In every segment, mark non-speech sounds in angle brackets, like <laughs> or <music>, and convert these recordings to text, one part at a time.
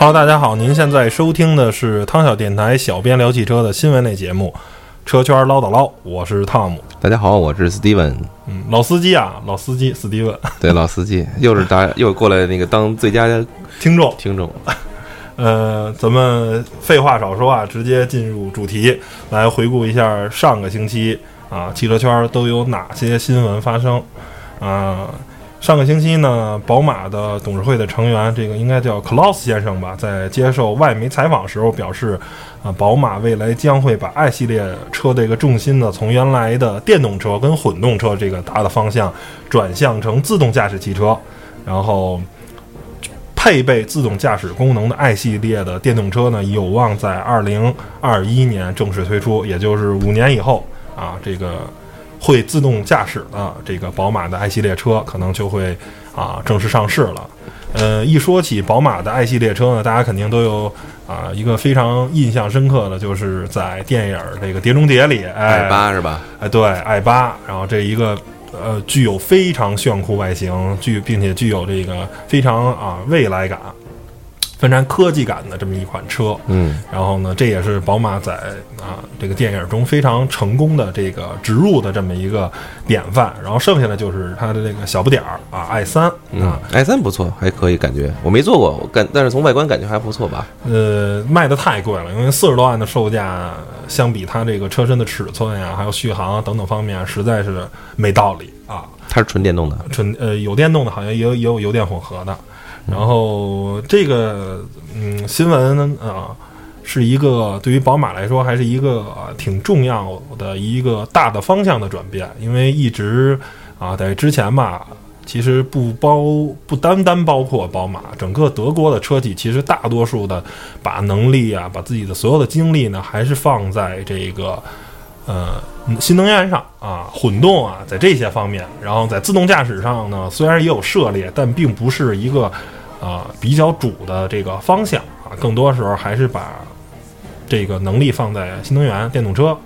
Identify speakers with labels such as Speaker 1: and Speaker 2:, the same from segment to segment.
Speaker 1: Hello，大家好，您现在收听的是汤小电台小编聊汽车的新闻类节目《车圈唠叨唠》，我是汤姆。
Speaker 2: 大家好，我是 Steven。
Speaker 1: 嗯，老司机啊，老司机，Steven，
Speaker 2: 对，老司机，又是大 <laughs> 又过来那个当最佳
Speaker 1: 听众。
Speaker 2: 听众。<laughs>
Speaker 1: 呃，咱们废话少说啊，直接进入主题，来回顾一下上个星期啊，汽车圈都有哪些新闻发生啊？上个星期呢，宝马的董事会的成员，这个应该叫 Klaus 先生吧，在接受外媒采访时候表示，啊，宝马未来将会把 i 系列车这个重心呢，从原来的电动车跟混动车这个大的方向，转向成自动驾驶汽车，然后配备自动驾驶功能的 i 系列的电动车呢，有望在二零二一年正式推出，也就是五年以后啊，这个。会自动驾驶的这个宝马的 i 系列车可能就会啊正式上市了。呃，一说起宝马的 i 系列车呢，大家肯定都有啊一个非常印象深刻的，就是在电影这个《碟中谍》里，i
Speaker 2: 八是吧？
Speaker 1: 哎，对，i 八，然后这一个呃具有非常炫酷外形，具并且具有这个非常啊未来感。非常科技感的这么一款车，
Speaker 2: 嗯，
Speaker 1: 然后呢，这也是宝马在啊这个电影中非常成功的这个植入的这么一个典范。然后剩下的就是它的这个小不点儿啊，i 三啊
Speaker 2: ，i 三不错，还可以，感觉我没坐过，我感但是从外观感觉还不错吧？
Speaker 1: 呃，卖的太贵了，因为四十多万的售价，相比它这个车身的尺寸呀，还有续航等等方面，实在是没道理啊。
Speaker 2: 它是纯电动的，
Speaker 1: 纯呃有电动的，好像也有也有油电混合的。然后这个嗯新闻啊，是一个对于宝马来说还是一个挺重要的一个大的方向的转变，因为一直啊在之前吧，其实不包不单单包括宝马，整个德国的车企其实大多数的把能力啊，把自己的所有的精力呢，还是放在这个。呃，新能源上啊，混动啊，在这些方面，然后在自动驾驶上呢，虽然也有涉猎，但并不是一个啊比较主的这个方向啊，更多时候还是把这个能力放在新能源电动车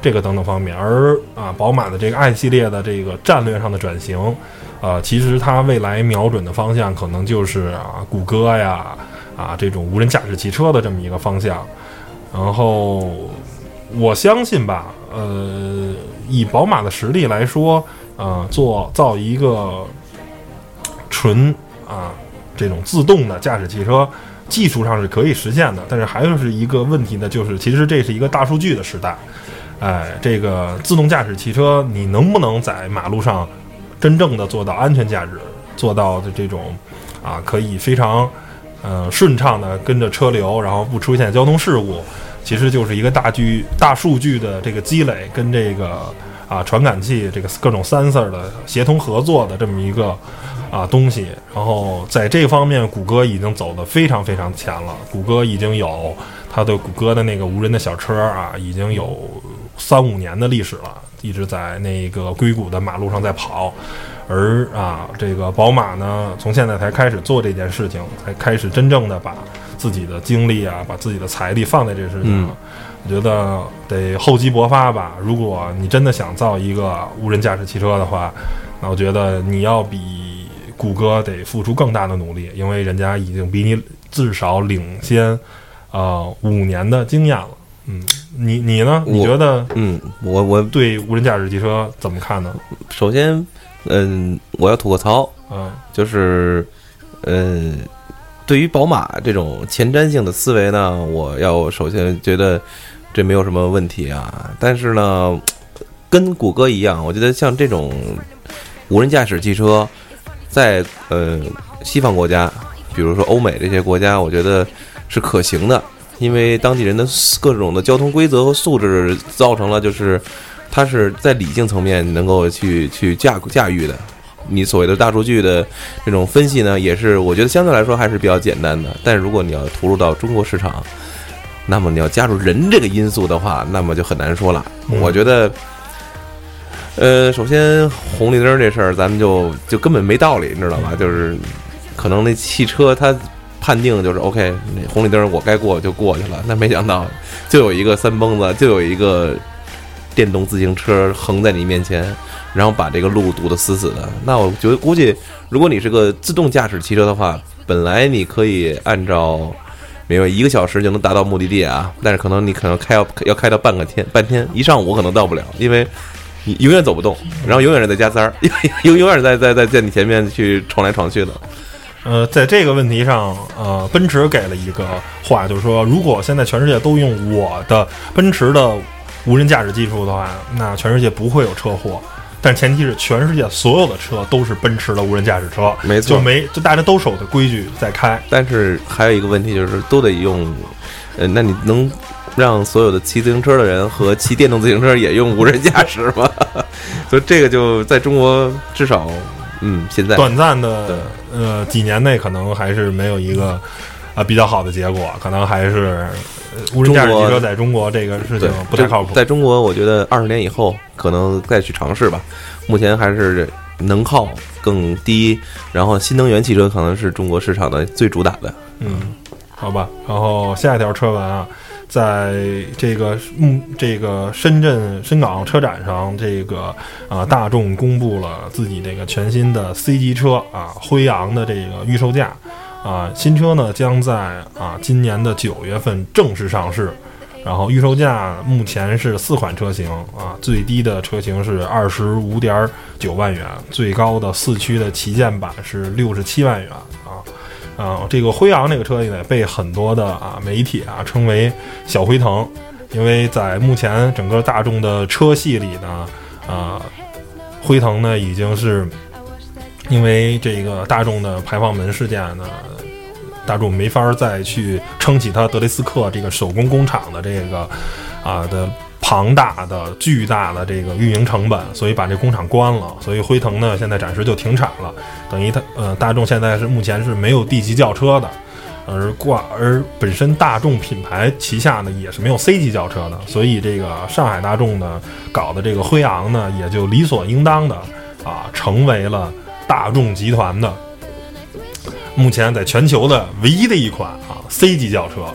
Speaker 1: 这个等等方面。而啊，宝马的这个 i 系列的这个战略上的转型，呃，其实它未来瞄准的方向可能就是啊，谷歌呀啊这种无人驾驶汽车的这么一个方向，然后。我相信吧，呃，以宝马的实力来说，呃，做造一个纯啊这种自动的驾驶汽车，技术上是可以实现的。但是还是一个问题呢，就是其实这是一个大数据的时代，哎，这个自动驾驶汽车你能不能在马路上真正的做到安全驾驶，做到的这种啊可以非常呃顺畅的跟着车流，然后不出现交通事故。其实就是一个大据大数据的这个积累，跟这个啊传感器这个各种 sensor 的协同合作的这么一个啊东西。然后在这方面，谷歌已经走得非常非常前了。谷歌已经有它对谷歌的那个无人的小车啊，已经有三五年的历史了，一直在那个硅谷的马路上在跑。而啊，这个宝马呢，从现在才开始做这件事情，才开始真正的把。自己的精力啊，把自己的财力放在这事情上，我觉得得厚积薄发吧。如果你真的想造一个无人驾驶汽车的话，那我觉得你要比谷歌得付出更大的努力，因为人家已经比你至少领先啊五年的经验了。嗯，你你呢？你觉得？
Speaker 2: 嗯，我我
Speaker 1: 对无人驾驶汽车怎么看呢？
Speaker 2: 首先，嗯，我要吐个槽，
Speaker 1: 嗯，
Speaker 2: 就是，嗯。对于宝马这种前瞻性的思维呢，我要首先觉得这没有什么问题啊。但是呢，跟谷歌一样，我觉得像这种无人驾驶汽车，在呃西方国家，比如说欧美这些国家，我觉得是可行的，因为当地人的各种的交通规则和素质，造成了就是它是在理性层面能够去去驾驾驭的。你所谓的大数据的这种分析呢，也是我觉得相对来说还是比较简单的。但如果你要投入到中国市场，那么你要加入人这个因素的话，那么就很难说了。我觉得，呃，首先红绿灯这事儿，咱们就就根本没道理，你知道吧？就是可能那汽车它判定就是 OK，那红绿灯我该过就过去了。那没想到就有一个三蹦子，就有一个电动自行车横在你面前。然后把这个路堵得死死的，那我觉得估计，如果你是个自动驾驶汽车的话，本来你可以按照明白，一个小时就能达到目的地啊，但是可能你可能开要要开到半个天，半天一上午可能到不了，因为你永远走不动，然后永远是在加塞儿，永永远是在在在在你前面去闯来闯去的。
Speaker 1: 呃，在这个问题上，呃，奔驰给了一个话，就是说，如果现在全世界都用我的奔驰的无人驾驶技术的话，那全世界不会有车祸。但前提是全世界所有的车都是奔驰的无人驾驶车，
Speaker 2: 没错
Speaker 1: 就没就大家都守着规矩在开。
Speaker 2: 但是还有一个问题就是，都得用，呃，那你能让所有的骑自行车的人和骑电动自行车也用无人驾驶吗？<laughs> 所以这个就在中国至少，嗯，现在
Speaker 1: 短暂的呃几年内可能还是没有一个啊、比较好的结果，可能还是、呃无人驾驶汽车在中国这个事情不太靠谱。
Speaker 2: 在中国，我觉得二十年以后可能再去尝试吧。目前还是能耗更低，然后新能源汽车可能是中国市场的最主打的。
Speaker 1: 嗯，好吧。然后下一条车文啊，在这个嗯这个深圳深港车展上，这个啊大众公布了自己这个全新的 C 级车啊辉昂的这个预售价啊，新车呢将在啊今年的九月份正式上市。然后预售价目前是四款车型啊，最低的车型是二十五点九万元，最高的四驱的旗舰版是六十七万元啊。这个辉昂这个车呢，被很多的啊媒体啊称为“小辉腾”，因为在目前整个大众的车系里呢，啊，辉腾呢已经是因为这个大众的排放门事件呢，大众没法再去撑起它德雷斯克这个手工工厂的这个啊的庞大的、巨大的这个运营成本，所以把这工厂关了。所以辉腾呢现在暂时就停产了，等于它呃大众现在是目前是没有 D 级轿车的。而挂而本身大众品牌旗下呢也是没有 C 级轿车的，所以这个上海大众呢搞的这个辉昂呢也就理所应当的啊成为了大众集团的目前在全球的唯一的一款啊 C 级轿车。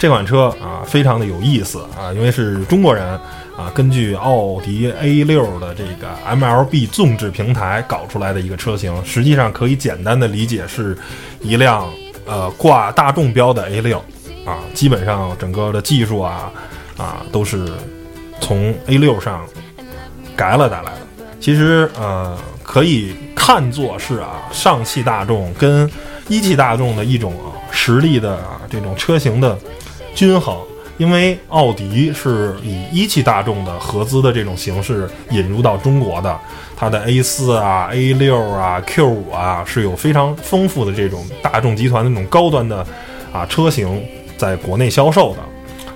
Speaker 1: 这款车啊非常的有意思啊，因为是中国人啊根据奥迪 A 六的这个 MLB 纵置平台搞出来的一个车型，实际上可以简单的理解是一辆。呃，挂大众标的 A 六啊，基本上整个的技术啊啊都是从 A 六上改了下来的。其实呃，可以看作是啊，上汽大众跟一汽大众的一种实力的、这种车型的均衡。因为奥迪是以一汽大众的合资的这种形式引入到中国的，它的 A 四啊、A 六啊、Q 五啊是有非常丰富的这种大众集团的那种高端的啊车型在国内销售的，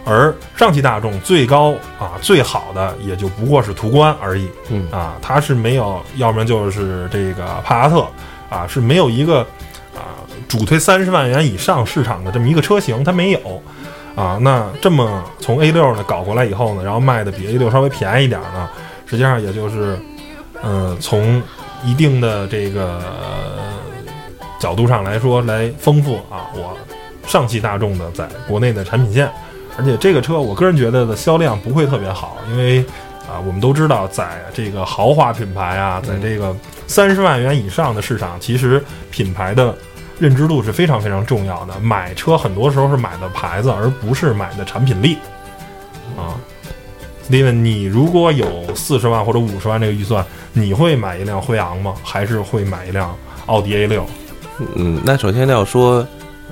Speaker 1: 而上汽大众最高啊最好的也就不过是途观而已，
Speaker 2: 嗯
Speaker 1: 啊，它是没有，要不然就是这个帕萨特啊，是没有一个啊主推三十万元以上市场的这么一个车型，它没有。啊，那这么从 A 六呢搞过来以后呢，然后卖的比 A 六稍微便宜一点呢，实际上也就是，呃，从一定的这个、角度上来说，来丰富啊我上汽大众的在国内的产品线，而且这个车我个人觉得的销量不会特别好，因为啊我们都知道，在这个豪华品牌啊，在这个三十万元以上的市场，其实品牌的。认知度是非常非常重要的。买车很多时候是买的牌子，而不是买的产品力。啊，Steven，你如果有四十万或者五十万这个预算，你会买一辆辉昂吗？还是会买一辆奥迪 A 六？
Speaker 2: 嗯，那首先要说，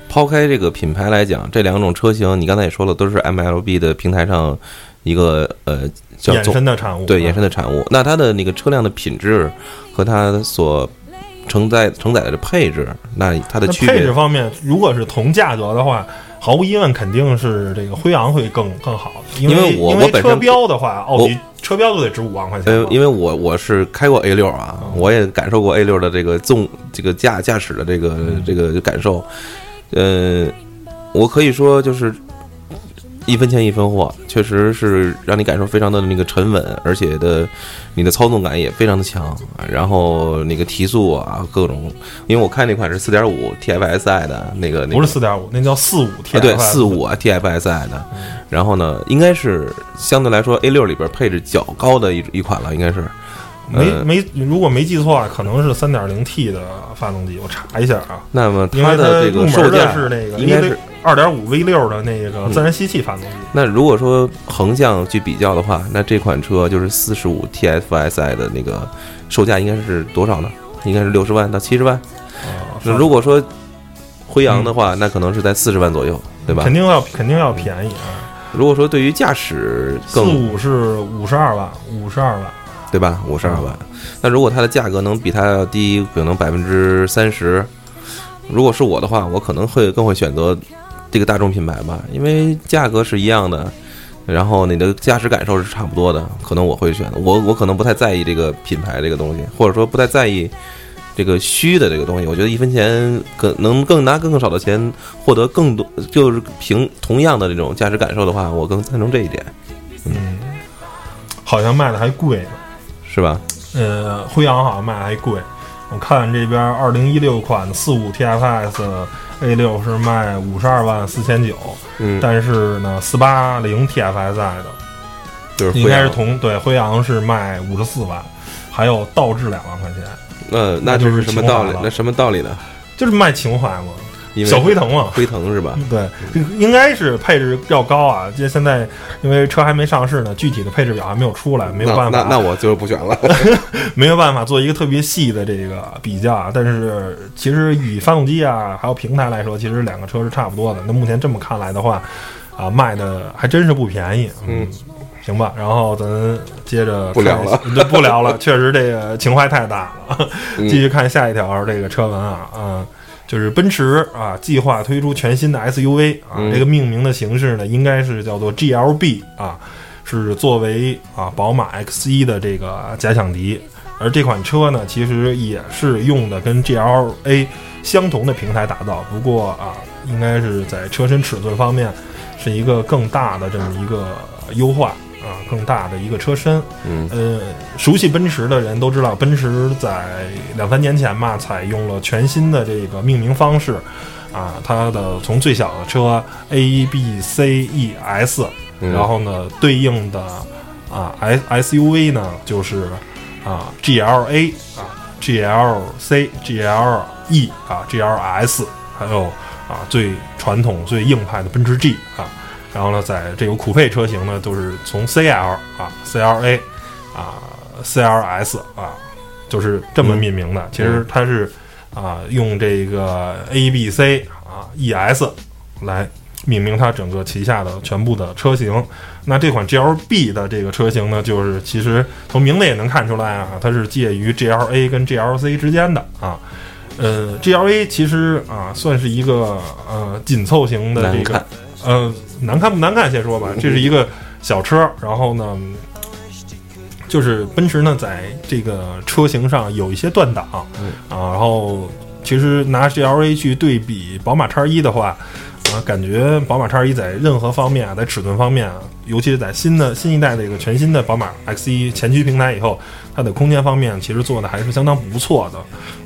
Speaker 2: 抛开这个品牌来讲，这两种车型你刚才也说了，都是 MLB 的平台上一个呃叫
Speaker 1: 衍
Speaker 2: 总
Speaker 1: 生的产物，
Speaker 2: 对衍生的产物。那它的那个车辆的品质和它所承载承载的配置，那它的区别
Speaker 1: 配置方面，如果是同价格的话，毫无疑问肯定是这个辉昂会更更好，因
Speaker 2: 因为
Speaker 1: 为因为
Speaker 2: 我我本身
Speaker 1: 车标的话，奥迪车标都得值五万块钱
Speaker 2: 因为我我是开过 A 六啊，我也感受过 A 六的这个纵这个驾驾驶的这个这个感受，呃，我可以说就是一分钱一分货，确实是让你感受非常的那个沉稳，而且的你的操纵感也非常的强，然后那个提速啊各种，因为我开那款是四点五 TFSI 的那个那个
Speaker 1: 不是四点五，那叫四五 T。
Speaker 2: 啊，对，四五啊 TFSI 的，然后呢，应该是相对来说 A 六里边配置较高的一一款了，应该是。呃
Speaker 1: 没没，如果没记错啊，可能是三点零 T 的发动机，我查一下啊。
Speaker 2: 那么
Speaker 1: 它
Speaker 2: 的这个售价
Speaker 1: 是那个
Speaker 2: 应该是
Speaker 1: 六二点五 V 六的那个自然吸气发动机。
Speaker 2: 那如果说横向去比较的话，那这款车就是四十五 TFSI 的那个售价应该是多少呢？应该是六十万到七十万。
Speaker 1: 啊，
Speaker 2: 那如果说辉昂的话，那可能是在四十万左右，对吧
Speaker 1: 肯？定要肯定要便宜啊。
Speaker 2: 如果说对于驾驶
Speaker 1: 四
Speaker 2: 更
Speaker 1: 五是五十二万，五十二万。
Speaker 2: 对吧？五十二万。那如果它的价格能比它要低，可能百分之三十，如果是我的话，我可能会更会选择这个大众品牌吧，因为价格是一样的，然后你的驾驶感受是差不多的，可能我会选我我可能不太在意这个品牌这个东西，或者说不太在意这个虚的这个东西。我觉得一分钱可能更拿更少的钱获得更多，就是凭同样的这种驾驶感受的话，我更赞成这一点，
Speaker 1: 嗯，好像卖的还贵呢。
Speaker 2: 是吧？
Speaker 1: 呃，辉昂好像卖的还贵。我看这边二零一六款的四五 TFS A 六是卖五十二万四千九，
Speaker 2: 嗯，
Speaker 1: 但是呢，四八零 TFSI 的。应
Speaker 2: 就是辉昂
Speaker 1: 该是同对辉昂是卖五十四万，还有倒置两万块钱，
Speaker 2: 那
Speaker 1: 那就是
Speaker 2: 是什么道理？那什么道理呢？
Speaker 1: 就是卖情怀嘛，
Speaker 2: 因为
Speaker 1: 小辉腾嘛。
Speaker 2: 辉腾是吧？
Speaker 1: 对，应该是配置要高啊。这现在因为车还没上市呢，具体的配置表还没有出来，没有办法。
Speaker 2: 那那我就不选了。<laughs>
Speaker 1: 没有办法做一个特别细的这个比较啊。但是其实以发动机啊还有平台来说，其实两个车是差不多的。那目前这么看来的话，啊卖的还真是不便宜。
Speaker 2: 嗯，
Speaker 1: 行吧，然后咱接着
Speaker 2: 不聊了
Speaker 1: 就，不聊了。确实这个情怀太大了。
Speaker 2: 嗯
Speaker 1: 继续看下一条这个车文啊，啊。就是奔驰啊，计划推出全新的 SUV 啊，
Speaker 2: 嗯
Speaker 1: 这个命名的形式呢，应该是叫做 GLB 啊，是作为啊宝马 X1 的这个假想敌。而这款车呢，其实也是用的跟 GLA 相同的平台打造，不过啊，应该是在车身尺寸方面是一个更大的这么一个优化啊，更大的一个车身。
Speaker 2: 嗯
Speaker 1: 呃，熟悉奔驰的人都知道，奔驰在两三年前嘛，采用了全新的这个命名方式，啊，它的从最小的车 A B C E S，
Speaker 2: 嗯
Speaker 1: 然后呢，对应的啊 S S U V 呢就是啊 G L A 啊 G L C G L E 啊 G L S，还有啊最传统最硬派的奔驰 G 啊。然后呢，在这个酷配车型呢，就是从 CL 啊、CLA 啊、CLS 啊，就是这么命名的。其实它是啊，用这个 A、B、C 啊、ES 来命名它整个旗下的全部的车型。那这款 GLB 的这个车型呢，就是其实从名字也能看出来啊，它是介于 GLA 跟 GLC 之间的啊。呃，GLA 其实啊，算是一个呃紧凑型的这个，呃，难看不难看先说吧，这是一个小车，然后呢，就是奔驰呢在这个车型上有一些断档，
Speaker 2: 嗯。
Speaker 1: 啊，然后其实拿 GLA 去对比宝马叉一的话，啊，感觉宝马叉一在任何方面啊，在尺寸方面啊，尤其是在新的新一代的一个全新的宝马 X1 前驱平台以后，它的空间方面其实做的还是相当不错的，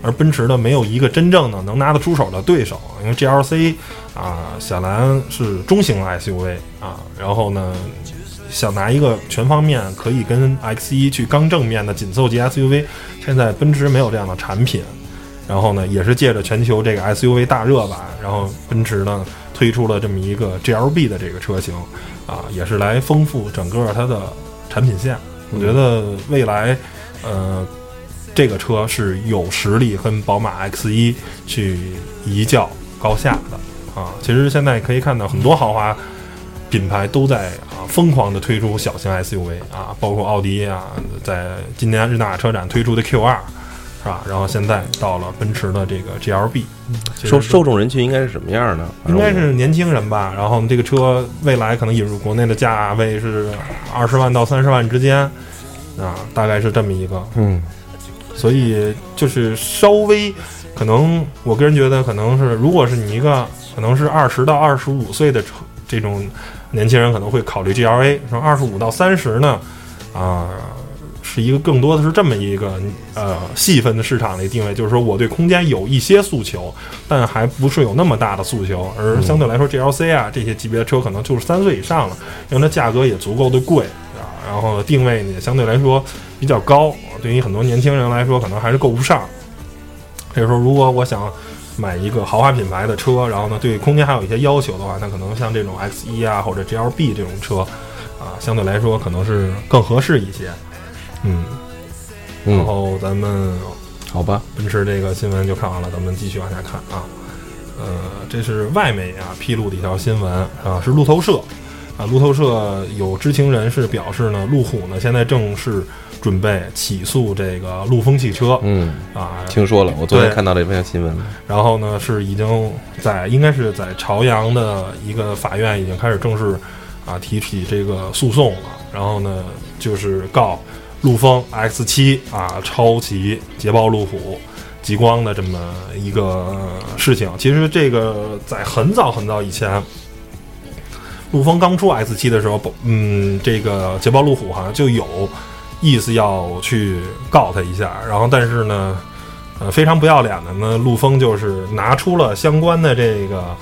Speaker 1: 而奔驰呢没有一个真正的能拿得出手的对手，因为 GLC 啊，小蓝是中型 SUV 啊，然后呢，想拿一个全方面可以跟 X1 去刚正面的紧凑级 SUV，现在奔驰没有这样的产品。然后呢，也是借着全球这个 SUV 大热吧，然后奔驰呢推出了这么一个 GLB 的这个车型，啊，也是来丰富整个它的产品线。我觉得未来，呃，这个车是有实力跟宝马 X1 去一较高下的啊。其实现在可以看到很多豪华品牌都在啊疯狂的推出小型 SUV 啊，包括奥迪啊，在今年日内瓦车展推出的 Q2 是吧？然后现在到了奔驰的这个 GLB，
Speaker 2: 受受众人群应该是什么样的？
Speaker 1: 应该是年轻人吧。然后这个车未来可能引入国内的价位是二十万到三十万之间啊，大概是这么一个。
Speaker 2: 嗯
Speaker 1: 所以就是稍微可能，我个人觉得可能是，如果是你一个可能是二十到二十五岁的车这种年轻人，可能会考虑 GLA。说二十五到三十呢，啊、是一个更多的是这么一个呃细分的市场的定位，就是说我对空间有一些诉求，但还不是有那么大的诉求。而相对来说，GLC 啊这些级别的车可能就是三岁以上了，因为它价格也足够的贵啊，然后定位呢也相对来说比较高，对于很多年轻人来说可能还是够不上。所以说，如果我想买一个豪华品牌的车，然后呢对空间还有一些要求的话，那可能像这种 X 一啊或者 GLB 这种车啊，相对来说可能是更合适一些。嗯，然
Speaker 2: 嗯，
Speaker 1: 后咱们
Speaker 2: 好吧，
Speaker 1: 奔驰这个新闻就看完了，咱们继续往下看啊。呃，这是外媒啊披露的一条新闻啊，是路透社啊。路透社有知情人士表示呢，路虎呢现在正式准备起诉这个陆风汽车
Speaker 2: 嗯，
Speaker 1: 啊，
Speaker 2: 听说了，我昨天看到这篇新闻，
Speaker 1: 然后呢是已经在应该是在朝阳的一个法院已经开始正式啊提起这个诉讼了。然后呢就是告陆风 X 七啊抄袭捷豹路虎极光的这么一个事情。其实这个在很早很早以前。陆风刚出 X 七的时候，嗯，这个捷豹路虎好像就有意思要去告他一下，然后但是呢，呃，非常不要脸的呢，陆风就是拿出了相关的这个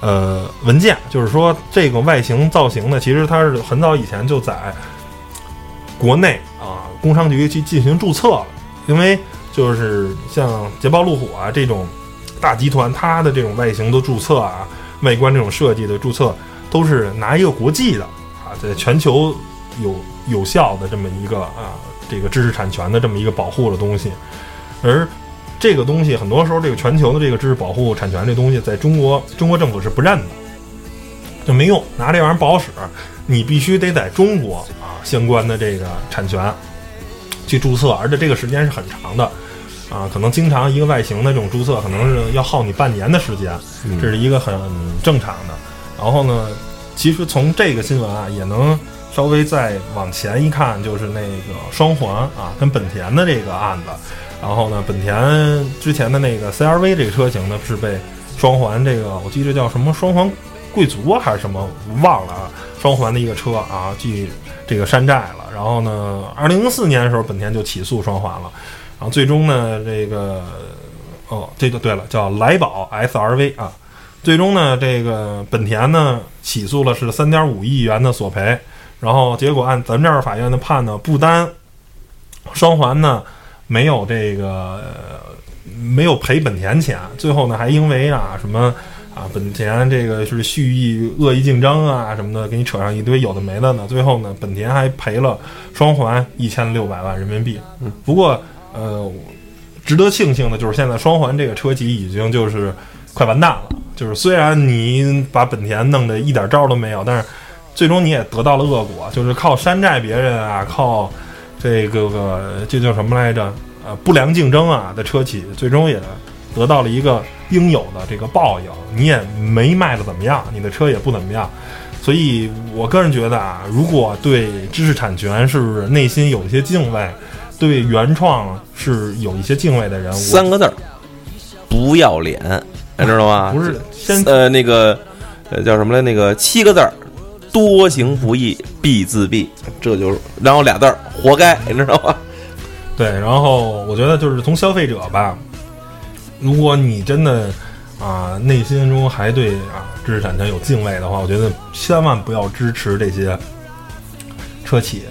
Speaker 1: 呃文件，就是说这个外形造型呢，其实它是很早以前就在国内啊工商局去进行注册了，因为就是像捷豹路虎啊这种大集团，它的这种外形的注册啊，外观这种设计的注册，都是拿一个国际的啊，在全球有有效的这么一个啊这个知识产权的这么一个保护的东西，而这个东西很多时候，这个全球的这个知识保护产权这东西，在中国中国政府是不认的，就没用，拿这玩意儿不好使。你必须得在中国啊相关的这个产权去注册，而且这个时间是很长的啊，可能经常一个外形的这种注册，可能是要耗你半年的时间，这是一个很正常的。然后呢，其实从这个新闻啊，也能稍微再往前一看，就是那个双环啊跟本田的这个案子。然后呢，本田之前的那个 CRV 这个车型呢，是被双环这个我记得叫什么双环贵族还是什么忘了啊，双环的一个车啊，去这个山寨了。然后呢，二零零四年的时候，本田就起诉双环了。然后最终呢，这个哦，这就对了，叫来宝 SRV 啊。最终呢，这个本田呢起诉了是三点五亿元的索赔，然后结果按咱们这儿法院的判呢，不单双环呢没有这个、没有赔本田钱，最后呢还因为啊什么啊本田这个是蓄意恶意竞争啊什么的，给你扯上一堆有的没的呢，最后呢本田还赔了双环一千六百万人民币。
Speaker 2: 嗯，
Speaker 1: 不过呃值得庆幸的就是现在双环这个车企已经就是快完蛋了。就是虽然你把本田弄得一点招都没有，但是最终你也得到了恶果，就是靠山寨别人啊，靠这个个这叫什么来着？呃，不良竞争啊的车企，最终也得到了一个应有的这个报应。你也没卖的怎么样，你的车也不怎么样，所以我个人觉得啊，如果对知识产权是内心有一些敬畏，对原创是有一些敬畏的人，我
Speaker 2: 三个字儿，不要脸，你知道吗？<laughs>
Speaker 1: 不是先
Speaker 2: 呃那个呃叫什么来？那个七个字儿，多行不义必自毙，这就是然后俩字儿，活该，你知道吗？
Speaker 1: 对，然后我觉得就是从消费者吧，如果你真的啊内心中还对啊知识产权有敬畏的话，我觉得千万不要支持这些车企，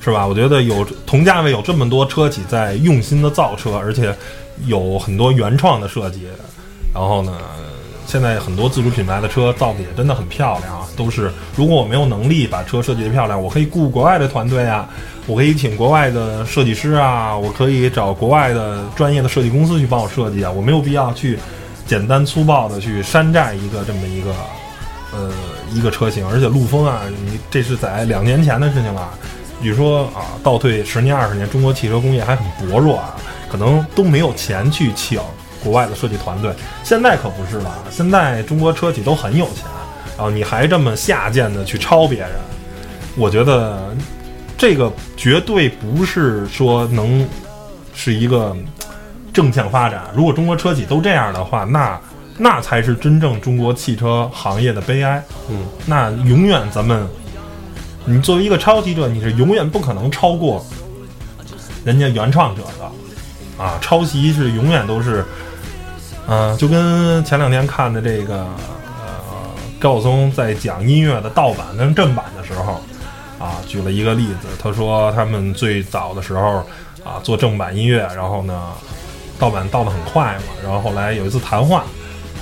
Speaker 1: 是吧？我觉得有同价位有这么多车企在用心的造车，而且有很多原创的设计，然后呢。现在很多自主品牌的车造的也真的很漂亮啊，都是如果我没有能力把车设计的漂亮，我可以雇国外的团队啊，我可以请国外的设计师啊，我可以找国外的专业的设计公司去帮我设计啊，我没有必要去简单粗暴的去山寨一个这么一个呃一个车型，而且陆风啊，你这是在两年前的事情了，比如说啊，倒退十年二十年，中国汽车工业还很薄弱啊，可能都没有钱去请国外的设计团队，现在可不是了，现在中国车企都很有钱，然后你还这么下贱的去抄别人，我觉得这个绝对不是说能是一个正向发展。如果中国车企都这样的话，那那才是真正中国汽车行业的悲哀。
Speaker 2: 嗯，
Speaker 1: 那永远咱们，你作为一个抄袭者，你是永远不可能超过人家原创者的啊！抄袭是永远都是。嗯、就跟前两天看的这个呃高晓松在讲音乐的盗版跟正版的时候，啊，举了一个例子，他说他们最早的时候啊做正版音乐，然后呢盗版盗的很快嘛，然后后来有一次谈话，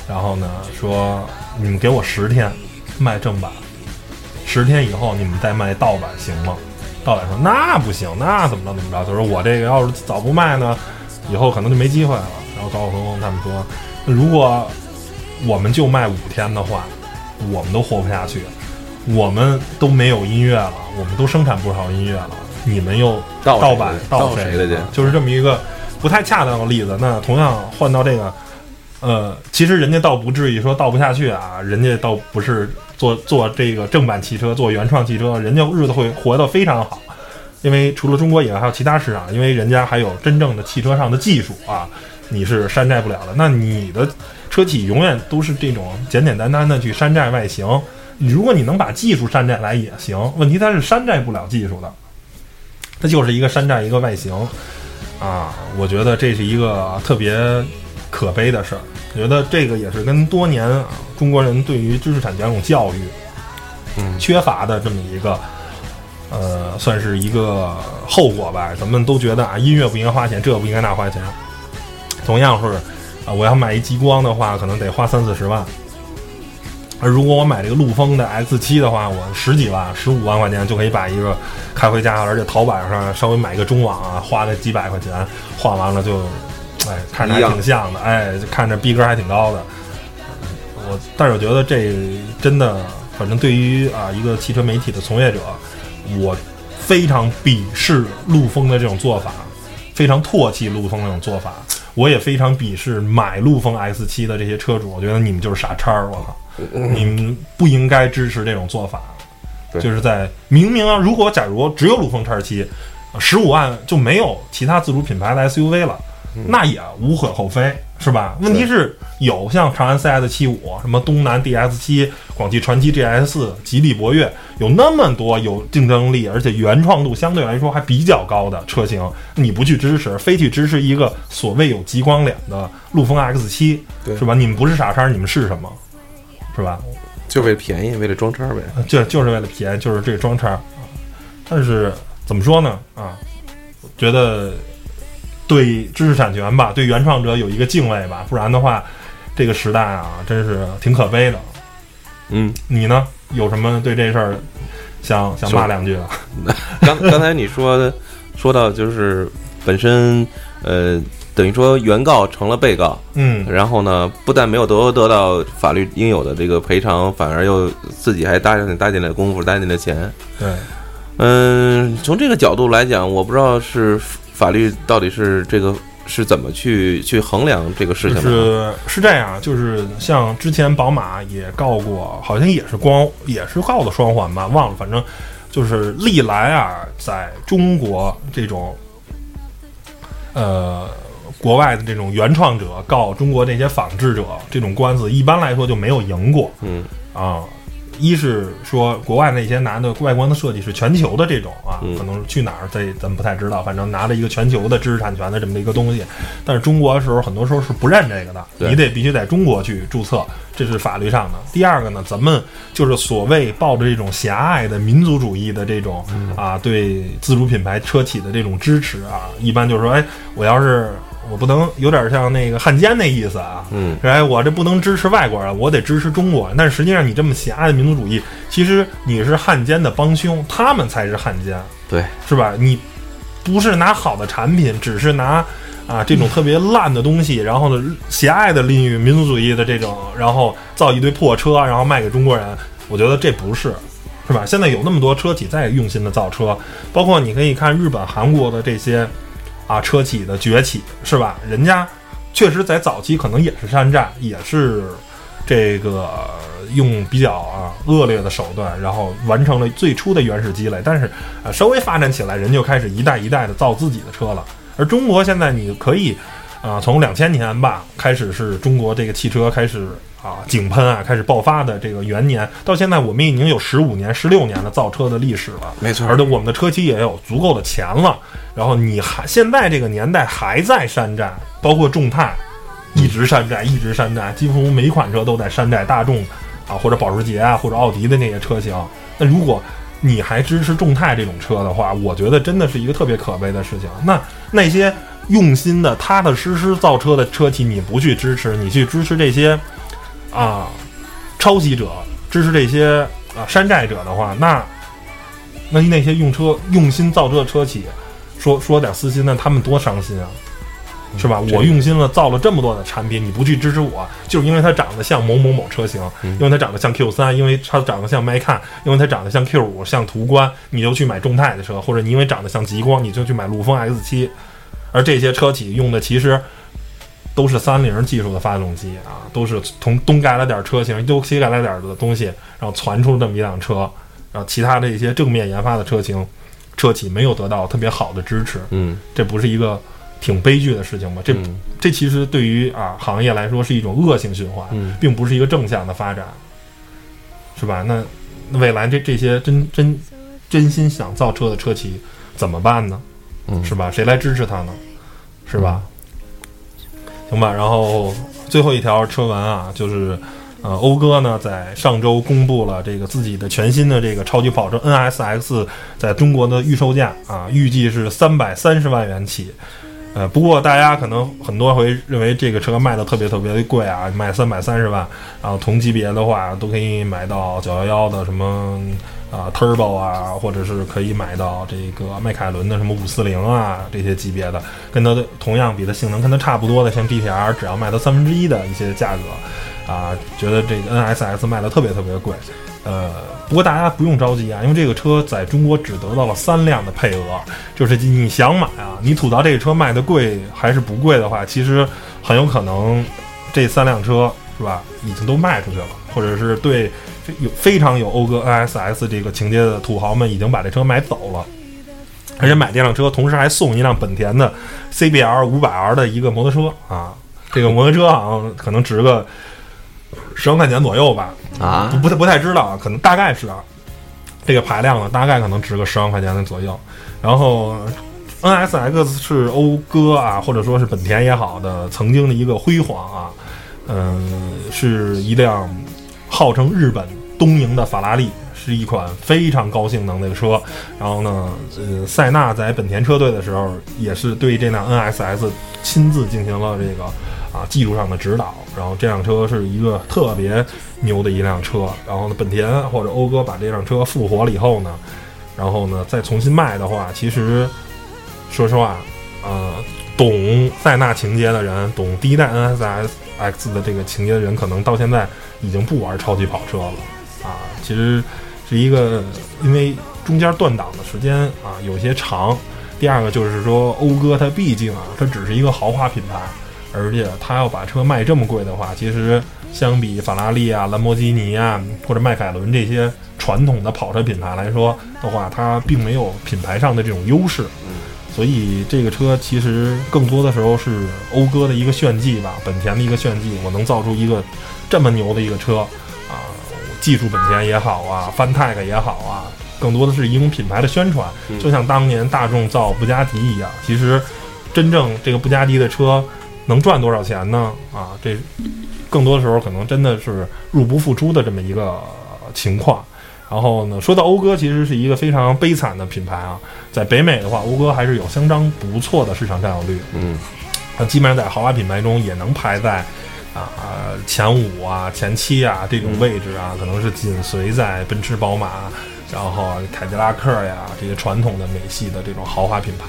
Speaker 1: 然后呢说你们给我十天卖正版，十天以后你们再卖盗版行吗？盗版说那不行，那怎么着怎么着？他说我这个要是早不卖呢，以后可能就没机会了。高晓松他们说，如果我们就卖五天的话，我们都活不下去，我们都没有音乐了，我们都生产不少音乐了，你们又
Speaker 2: 盗
Speaker 1: 盗版
Speaker 2: 盗
Speaker 1: 盗
Speaker 2: 谁的去？
Speaker 1: 就是这么一个不太恰当的例子。那同样换到这个，呃，其实人家倒不至于说倒不下去啊，人家倒不是做做这个正版汽车，做原创汽车，人家日子会活得非常好。因为除了中国以外，还有其他市场，因为人家还有真正的汽车上的技术啊，你是山寨不了的。那你的车企永远都是这种简简单单的去山寨外形。如果你能把技术山寨来也行，问题它是山寨不了技术的，它就是一个山寨一个外形啊。我觉得这是一个特别可悲的事儿。我觉得这个也是跟多年啊中国人对于知识产权这种教育，
Speaker 2: 嗯
Speaker 1: 缺乏的这么一个。呃，算是一个后果吧。咱们都觉得啊，音乐不应该花钱，这不应该那花钱。同样是啊，我要买一极光的话，可能得花三四十万。而如果我买这个陆风的 X 七的话，我十几万、十五万块钱就可以把一个开回家，而且淘宝上稍微买一个中网啊，花个几百块钱，换完了就，哎，看着还挺像的，哎，看着逼格还挺高的。我但是我觉得这真的，反正对于啊一个汽车媒体的从业者。我非常鄙视陆风的这种做法，非常唾弃陆风那种做法。我也非常鄙视买陆风 X 七的这些车主，我觉得你们就是傻叉儿！我靠，你们不应该支持这种做法。就是在明明啊，如果假如只有陆风叉七，十五万就没有其他自主品牌的 SUV 了，那也无可厚非，是吧？问题是有像长安 CS 七五、什么东南 DS 七、广汽传祺 GS 四、吉利博越，有那么多有竞争力而且原创度相对来说还比较高的车型，你不去支持，非去支持一个所谓有极光脸的陆风 X 七，是吧？你们不是傻叉，你们是什么？是吧？
Speaker 2: 就为了便宜，为了装叉呗。
Speaker 1: 就就是为了便宜，就是这个装叉。但是怎么说呢？啊，觉得对知识产权吧，对原创者有一个敬畏吧，不然的话，这个时代啊，真是挺可悲的。
Speaker 2: 嗯，
Speaker 1: 你呢？有什么对这事儿想想骂两句的？<laughs>
Speaker 2: 刚刚才你说说到就是本身呃。等于说，原告成了被告，
Speaker 1: 嗯，
Speaker 2: 然后呢，不但没有得得到法律应有的这个赔偿，反而又自己还搭进搭进来功夫，搭进来钱。
Speaker 1: 对，
Speaker 2: 嗯，从这个角度来讲，我不知道是法律到底是这个是怎么去去衡量这个事情的。
Speaker 1: 是是这样，就是像之前宝马也告过，好像也是光也是告的双环吧，忘了，反正就是历来啊，在中国这种，呃。国外的这种原创者告中国这些仿制者，这种官司一般来说就没有赢过。
Speaker 2: 嗯
Speaker 1: 啊，一是说国外那些拿的外观的设计是全球的这种啊，可能去哪儿这咱们不太知道，反正拿了一个全球的知识产权的这么一个东西。但是中国的时候很多时候是不认这个的，你得必须在中国去注册，这是法律上的。第二个呢，咱们就是所谓抱着这种狭隘的民族主义的这种啊，对自主品牌车企的这种支持啊，一般就是说，哎，我要是。我不能有点像那个汉奸那意思啊，
Speaker 2: 嗯，
Speaker 1: 哎，我这不能支持外国人，我得支持中国人。但实际上，你这么狭隘的民族主义，其实你是汉奸的帮凶，他们才是汉奸，
Speaker 2: 对，
Speaker 1: 是吧？你不是拿好的产品，只是拿啊这种特别烂的东西，然后呢狭隘的利用民族主义的这种，然后造一堆破车，然后卖给中国人。我觉得这不是，是吧？现在有那么多车企在用心的造车，包括你可以看日本、韩国的这些。啊，车企的崛起是吧？人家确实在早期可能也是山寨，也是这个用比较啊恶劣的手段，然后完成了最初的原始积累。但是啊，稍微发展起来，人就开始一代一代的造自己的车了。而中国现在你可以啊，从两千年吧开始，是中国这个汽车开始。啊，井喷啊，开始爆发的这个元年，到现在我们已经有十五年、十六年的造车的历史了，
Speaker 2: 没错。
Speaker 1: 而且我们的车企也有足够的钱了。然后你还现在这个年代还在山寨，包括众泰，一直山寨，一直山寨，几乎每款车都在山寨大众啊，或者保时捷啊，或者奥迪的那些车型。那如果你还支持众泰这种车的话，我觉得真的是一个特别可悲的事情。那那些用心的、踏踏实实造车的车企，你不去支持，你去支持这些。啊抄袭者，支持这些啊山寨者的话，那那那些用车用心造车的车企，说说点私心，那他们多伤心啊！是吧？
Speaker 2: 这
Speaker 1: 我用心了，造了这么多的产品，你不去支持我，就是因为它长得像某某某车型，因为它长得像 Q 三，因为它长得像迈看，因为它长得像 Q 五，像途观，你就去买众泰的车，或者你因为长得像极光，你就去买陆风 X 七。而这些车企用的其实都是三菱技术的发动机啊，都是从东改了点车型，又西改了点的东西，然后传出这么一辆车，然后其他的一些正面研发的车型，车企没有得到特别好的支持，
Speaker 2: 嗯
Speaker 1: 这不是一个挺悲剧的事情吗？这
Speaker 2: 嗯
Speaker 1: 这其实对于啊行业来说是一种恶性循环，
Speaker 2: 嗯
Speaker 1: 并不是一个正向的发展，是吧？那那未来这这些真真真心想造车的车企怎么办呢？是吧？谁来支持他呢？是吧？行吧。然后最后一条车文啊，就是呃，讴歌呢在上周公布了这个自己的全新的这个超级跑车 NSX 在中国的预售价啊，预计是三百三十万元起。呃，不过大家可能很多回认为这个车卖的特别特别贵啊，卖三百三十万，然后同级别的话都可以买到九幺幺的什么啊 Turbo 啊，或者是可以买到这个迈凯伦的什么五四零啊这些级别的，跟它的同样比它性能跟它差不多的，像 GTR 只要卖到三分之一的一些价格啊，觉得这个 NSX 卖的特别特别贵。呃，不过大家不用着急啊，因为这个车在中国只得到了三辆的配额，就是你想买啊，你吐槽这个车卖的贵还是不贵的话，其实很有可能这三辆车是吧，已经都卖出去了，或者是对有非常有讴歌 NSX 这个情节的土豪们已经把这车买走了。而且买这辆车，同时还送一辆本田的 CBR 五百 R 的一个摩托车啊，这个摩托车好像可能值个十万块钱左右吧，
Speaker 2: 啊
Speaker 1: 不不太不太知道啊，可能大概是啊，这个排量呢，大概可能值个十万块钱的左右。然后 NSX 是讴歌啊，或者说是本田也好的曾经的一个辉煌啊，嗯、是一辆号称日本东瀛的法拉利，是一款非常高性能的车。然后呢，呃，塞纳在本田车队的时候，也是对这辆 NSX 亲自进行了这个啊技术上的指导。然后这辆车是一个特别牛的一辆车。然后呢，本田或者讴歌把这辆车复活了以后呢，然后呢再重新卖的话，其实说实话，呃，懂塞纳情节的人，懂第一代 NSX 的这个情节的人，可能到现在已经不玩超级跑车了啊。其实是一个因为中间断档的时间啊有些长。第二个就是说，讴歌它毕竟啊，它只是一个豪华品牌，而且它要把车卖这么贵的话，其实相比法拉利啊、兰博基尼啊或者迈凯伦这些传统的跑车品牌来说的话，它并没有品牌上的这种优势。所以这个车其实更多的时候是讴歌的一个炫技吧，本田的一个炫技。我能造出一个这么牛的一个车啊，技术本田也好啊，Fantech 也好啊，更多的是一种品牌的宣传。就像当年大众造布加迪一样，其实真正这个布加迪的车能赚多少钱呢？啊，这更多的时候可能真的是入不敷出的这么一个呃情况。然后呢，说到讴歌，其实是一个非常悲惨的品牌啊。在北美的话，讴歌还是有相当不错的市场占有率，
Speaker 2: 嗯
Speaker 1: 它基本上在豪华品牌中也能排在啊、呃前五啊、前七啊这种位置啊，可能是紧随在奔驰、宝马，然后凯迪拉克呀这些传统的美系的这种豪华品牌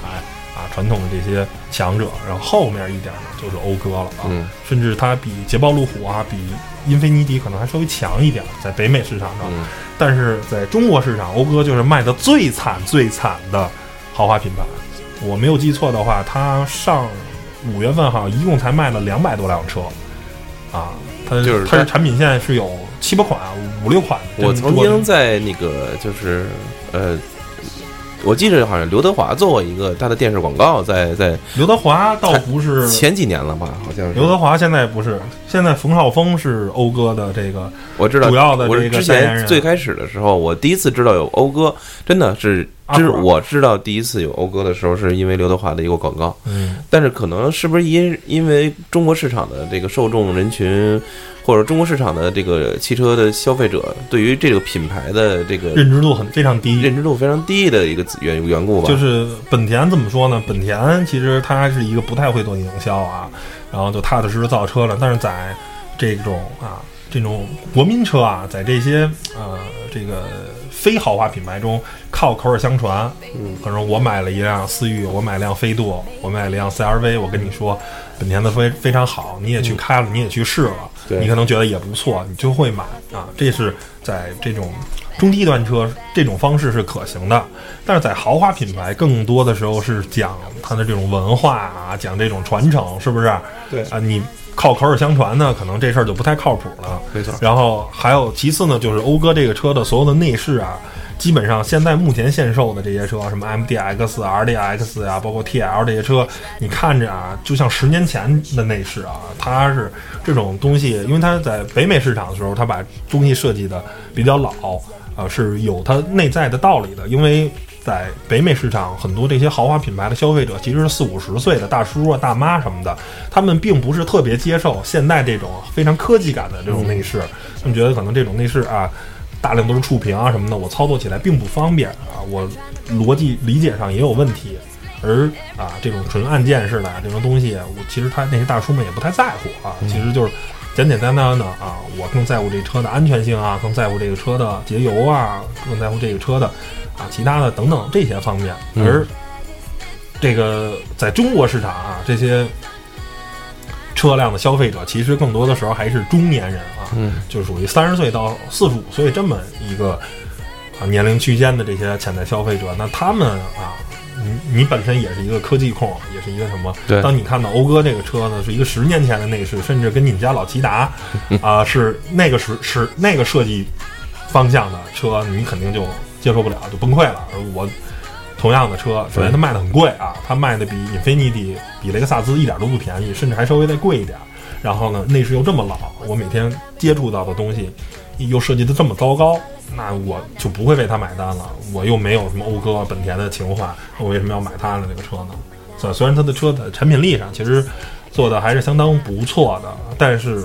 Speaker 1: 啊，传统的这些强者，然后后面一点呢就是讴歌了啊，
Speaker 2: 嗯
Speaker 1: 甚至它比捷豹路虎啊、比英菲尼迪可能还稍微强一点，在北美市场上。
Speaker 2: 嗯
Speaker 1: 但是在中国市场，讴歌就是卖的最惨最惨的豪华品牌。我没有记错的话，它上五月份好像一共才卖了两百多辆车，啊，它
Speaker 2: 就是它
Speaker 1: 它是产品线是有七八款、五六款。
Speaker 2: 我曾经在那个就是呃，我记着好像刘德华做过一个他的电视广告在，在
Speaker 1: 刘德华倒不是
Speaker 2: 前几年了吧，好像是。
Speaker 1: 刘德华现在不是，现在冯绍峰是讴歌的这个
Speaker 2: 我知道
Speaker 1: 主要的
Speaker 2: 我之
Speaker 1: 这个代言人。
Speaker 2: 前最开始的时候，我第一次知道有讴歌，真的是知
Speaker 1: 阿普
Speaker 2: 我知道第一次有讴歌的时候，是因为刘德华的一个广告。
Speaker 1: 嗯
Speaker 2: 但是可能是不是因因为中国市场的这个受众人群，或者中国市场的这个汽车的消费者对于这个品牌的这个
Speaker 1: 认知度很非常低，
Speaker 2: 认知度非常低的一个缘缘故吧？
Speaker 1: 就是本田怎么说呢？本田其实它是一个不太会做营销啊，然后就踏踏实实造车了。但是在这种啊这种国民车啊，在这些呃这个非豪华品牌中靠口耳相传。
Speaker 2: 嗯，
Speaker 1: 可能我买了一辆思域，我买辆飞度，我买了一辆 CRV，我跟你说，本田的非非常好，你也去开了，你也去试了，
Speaker 2: 对
Speaker 1: 你可能觉得也不错，你就会买啊。这是在这种中低端车这种方式是可行的，但是在豪华品牌更多的时候是讲它的这种文化啊，讲这种传承，是不是？
Speaker 2: 对
Speaker 1: 啊，你靠口耳相传呢，可能这事儿就不太靠谱了。
Speaker 2: 没错。
Speaker 1: 然后还有其次呢，就是讴歌这个车的所有的内饰啊，基本上现在目前现售的这些车，什么 MDX、RDX 呀、包括 TL 这些车，你看着啊，就像十年前的内饰啊，它是这种东西，因为它在北美市场的时候，它把东西设计的比较老，啊，是有它内在的道理的，因为。在北美市场，很多这些豪华品牌的消费者其实是四五十岁的大叔啊、大妈什么的，他们并不是特别接受现在这种非常科技感的这种内饰，他们觉得可能这种内饰啊，大量都是触屏啊什么的，我操作起来并不方便。啊，我逻辑理解上也有问题。而啊，这种纯按键式的这种东西，我其实他那些大叔们也不太在乎啊，其实就是简简单单的啊，我更在乎这车的安全性啊，更在乎这个车的节油啊，更在乎这个车的啊其他的等等这些方面。而这个在中国市场啊，这些车辆的消费者其实更多的时候还是中年人啊，
Speaker 2: 嗯，
Speaker 1: 就属于三十岁到四十五岁这么一个啊年龄区间的这些潜在消费者，那他们啊，你你本身也是一个科技控，也是一个什么？
Speaker 2: 对
Speaker 1: 当你看到讴歌这个车呢，是一个十年前的内饰，甚至跟你们家老骐达 <laughs> 啊、是那个时是那个设计方向的车，你肯定就接受不了，就崩溃了。我同样的车，首先它卖的很贵啊，它卖的比英菲尼迪、比雷克萨斯一点都不便宜，甚至还稍微再贵一点。然后呢，内饰又这么老，我每天接触到的东西又设计的这么糟糕，那我就不会为它买单了。我又没有什么讴歌、本田的情怀，我为什么要买它的这个车呢？虽虽然它的车的产品力上其实做的还是相当不错的，但是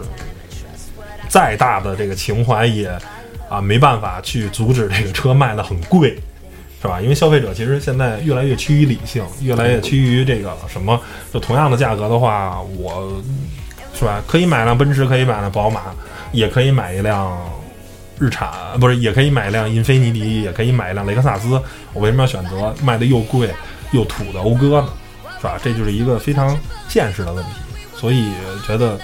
Speaker 1: 再大的这个情怀也啊没办法去阻止这个车卖的很贵，是吧？因为消费者其实现在越来越趋于理性，越来越趋于这个什么，就同样的价格的话，我是吧？可以买辆奔驰，可以买辆宝马，也可以买一辆日产，不是，也可以买一辆英菲尼迪，也可以买一辆雷克萨斯。我为什么要选择卖的又贵又土的讴歌呢？是吧？这就是一个非常现实的问题。所以觉得，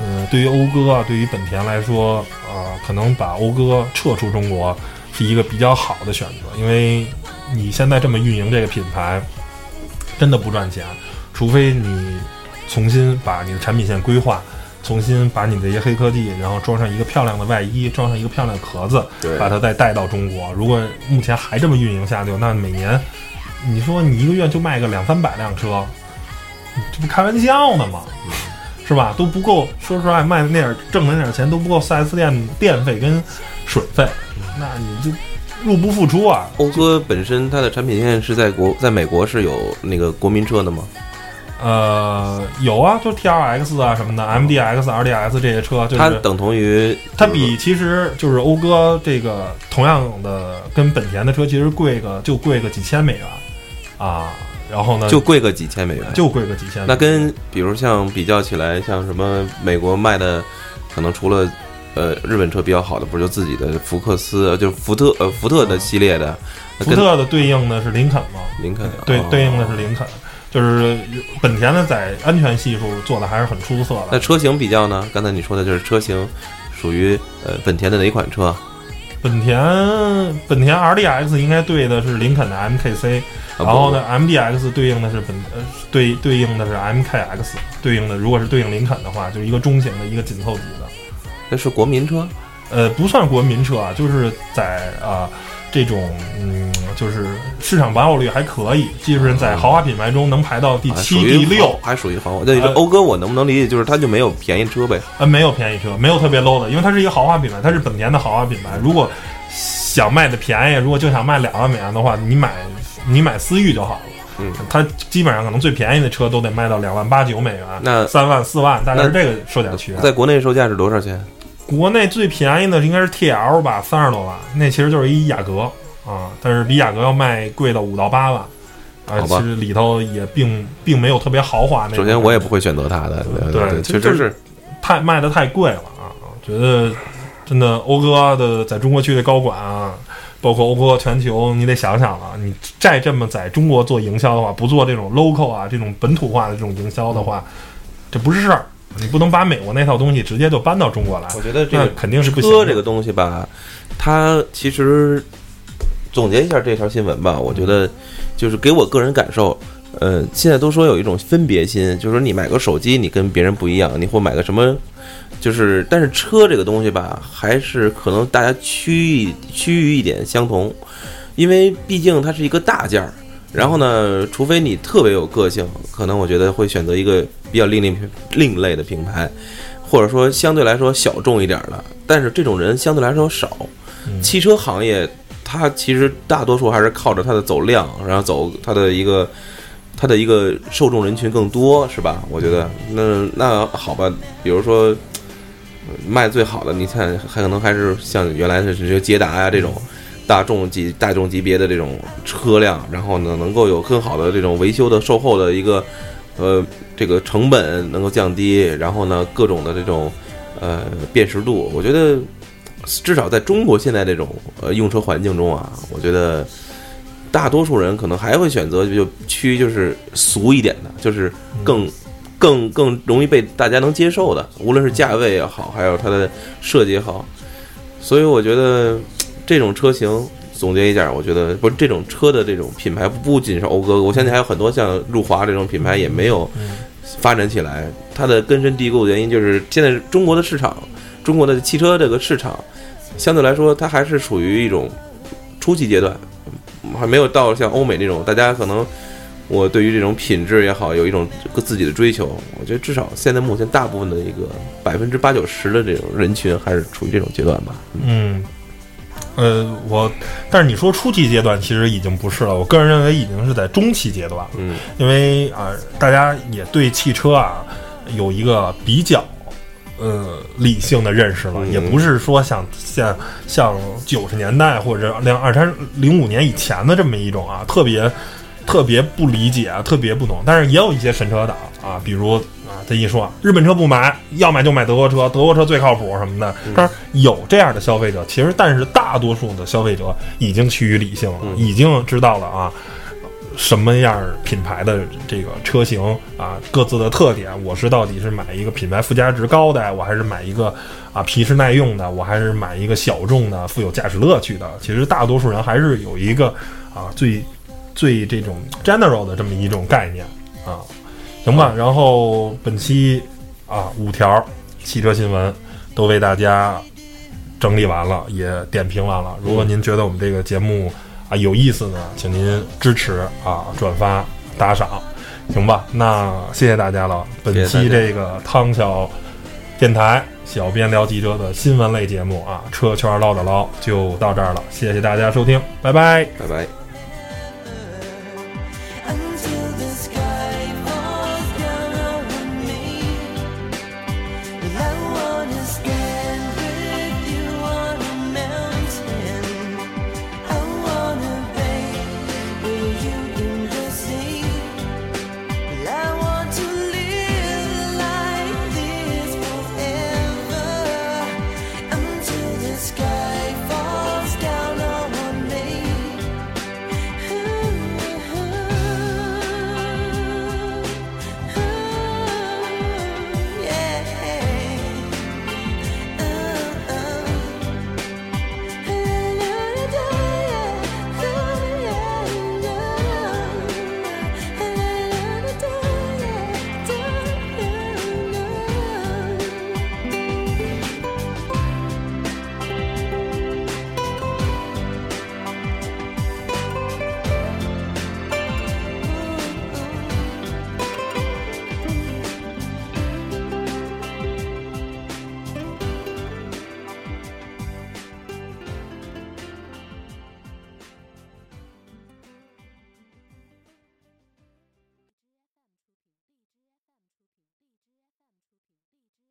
Speaker 1: 呃，对于讴歌啊，对于本田来说，呃，可能把讴歌撤出中国是一个比较好的选择，因为你现在这么运营这个品牌，真的不赚钱，除非你重新把你的产品线规划，重新把你的一些黑科技，然后装上一个漂亮的外衣，装上一个漂亮的壳子，
Speaker 2: 对
Speaker 1: 把它再带到中国。如果目前还这么运营下去，那每年你说你一个月就卖个两三百辆车，这不开玩笑呢吗？是吧？都不够，说实话，卖的那点儿挣的那点儿钱都不够 4S 店电费跟水费，那你就入不敷出啊。
Speaker 2: 讴歌本身它的产品线是在国，在美国是有那个国民车的吗？
Speaker 1: 呃，有啊，就 T R X 啊什么的，M D X、R D X 这些车，就是
Speaker 2: 它等同于
Speaker 1: 它比其实就是讴歌这个同样的跟本田的车其实贵个就贵个几千美元啊，然后呢？
Speaker 2: 就贵个几千美元，
Speaker 1: 就贵个几千美元，
Speaker 2: 那跟比如像比较起来，像什么美国卖的，可能除了呃日本车比较好的，不是就自己的福克斯，呃就是福特呃福特的系列的，
Speaker 1: 福特的对应的是林肯吗，
Speaker 2: 林肯
Speaker 1: 对
Speaker 2: 哦
Speaker 1: 对应的是林肯，就是本田的在安全系数做的还是很出色的。
Speaker 2: 那车型比较呢？刚才你说的就是车型属于呃本田的哪款车？
Speaker 1: 本田本田 R D X 应该对的是林肯的 M K C，
Speaker 2: 啊
Speaker 1: 然后呢 M D X 对应的是本呃对对应的是 M K X，对应的如果是对应林肯的话，就是一个中型的一个紧凑级的。
Speaker 2: 那是国民车，
Speaker 1: 呃，不算国民车啊，就是在啊、这种嗯，就是市场保有率还可以，基本上在豪华品牌中能排到第七、第六，
Speaker 2: 还属于豪华。那你说
Speaker 1: 呃
Speaker 2: 讴歌，我能不能理解就是它就没有便宜车呗？
Speaker 1: 呃，没有便宜车，没有特别 low 的，因为它是一个豪华品牌，它是本田的豪华品牌。如果想卖的便宜，如果就想卖两万美元的话，你买你买思域就好了。
Speaker 2: 嗯，
Speaker 1: 它基本上可能最便宜的车都得卖到两万八九美元，
Speaker 2: 那
Speaker 1: 三万四万，大概是这个售价区间。
Speaker 2: 在国内售价是多少钱？
Speaker 1: 国内最便宜的应该是 TL 吧，三十多万，那其实就是一雅阁啊，但是比雅阁要卖贵到五到八万。啊，其实里头也并并没有特别豪华那种。
Speaker 2: 首先我也不会选择它的，对
Speaker 1: 对
Speaker 2: 对，
Speaker 1: 就就是
Speaker 2: 确实是。
Speaker 1: 太卖的太贵了啊，觉得真的欧哥的在中国区的高管啊，包括欧哥全球，你得想想了，你再这么在中国做营销的话，不做这种 local 啊这种本土化的这种营销的话，这不是事儿。你不能把美国那套东西直接就搬到中国来，
Speaker 2: 我觉得这个
Speaker 1: 肯定是不行的。
Speaker 2: 车这个东西吧，它其实总结一下这条新闻吧，我觉得就是给我个人感受，呃，现在都说有一种分别心，就是说你买个手机，你跟别人不一样，你或买个什么，就是但是车这个东西吧，还是可能大家趋于趋于一点相同，因为毕竟它是一个大件儿。然后呢，除非你特别有个性，可能我觉得会选择一个比较另类另类的品牌，或者说相对来说小众一点的。但是这种人相对来说少。汽车行业它其实大多数还是靠着它的走量，然后走它的一个它的一个受众人群更多，是吧？我觉得那那好吧，比如说卖最好的，你看还可能还是像原来的这些捷达呀这种。大众级、大众级别的这种车辆，然后呢，能够有更好的这种维修的售后的一个，呃，这个成本能够降低，然后呢，各种的这种呃辨识度，我觉得至少在中国现在这种呃用车环境中啊，我觉得大多数人可能还会选择就趋就是俗一点的，就是更更更容易被大家能接受的，无论是价位也好，还有它的设计也好，所以我觉得。这种车型总结一下，我觉得不是这种车的这种品牌，不仅是讴歌，我相信还有很多像路华这种品牌也没有发展起来。它的根深蒂固的原因就是现在中国的市场，中国的汽车这个市场相对来说它还是属于一种初级阶段，还没有到像欧美那种。大家可能我对于这种品质也好，有一种自己的追求。我觉得至少现在目前大部分的一个百分之八九十的这种人群还是处于这种阶段吧。
Speaker 1: 嗯。呃，我，但是你说初期阶段其实已经不是了，我个人认为已经是在中期阶段了。
Speaker 2: 嗯，
Speaker 1: 因为啊，大家也对汽车啊有一个比较呃理性的认识了，也不是说像像像九十年代或者两二三零五年以前的这么一种啊特别特别不理解啊，特别不懂。但是也有一些神车党啊，比如啊。他一说日本车不买，要买就买德国车，德国车最靠谱什么的。但是有这样的消费者，其实但是大多数的消费者已经趋于理性了，已经知道了啊，什么样品牌的这个车型啊，各自的特点。我是到底是买一个品牌附加值高的，我还是买一个啊皮实耐用的，我还是买一个小众的、富有驾驶乐趣的？其实大多数人还是有一个啊最最这种 general 的这么一种概念啊。行吧，然后本期啊五条汽车新闻都为大家整理完了，也点评完了。如果您觉得我们这个节目啊有意思呢，请您支持啊转发打赏，行吧？那谢谢大家了。本期这个汤小电台小编聊汽车的新闻类节目啊，车圈唠叨唠就到这儿了。谢谢大家收听，拜拜，
Speaker 2: 拜拜。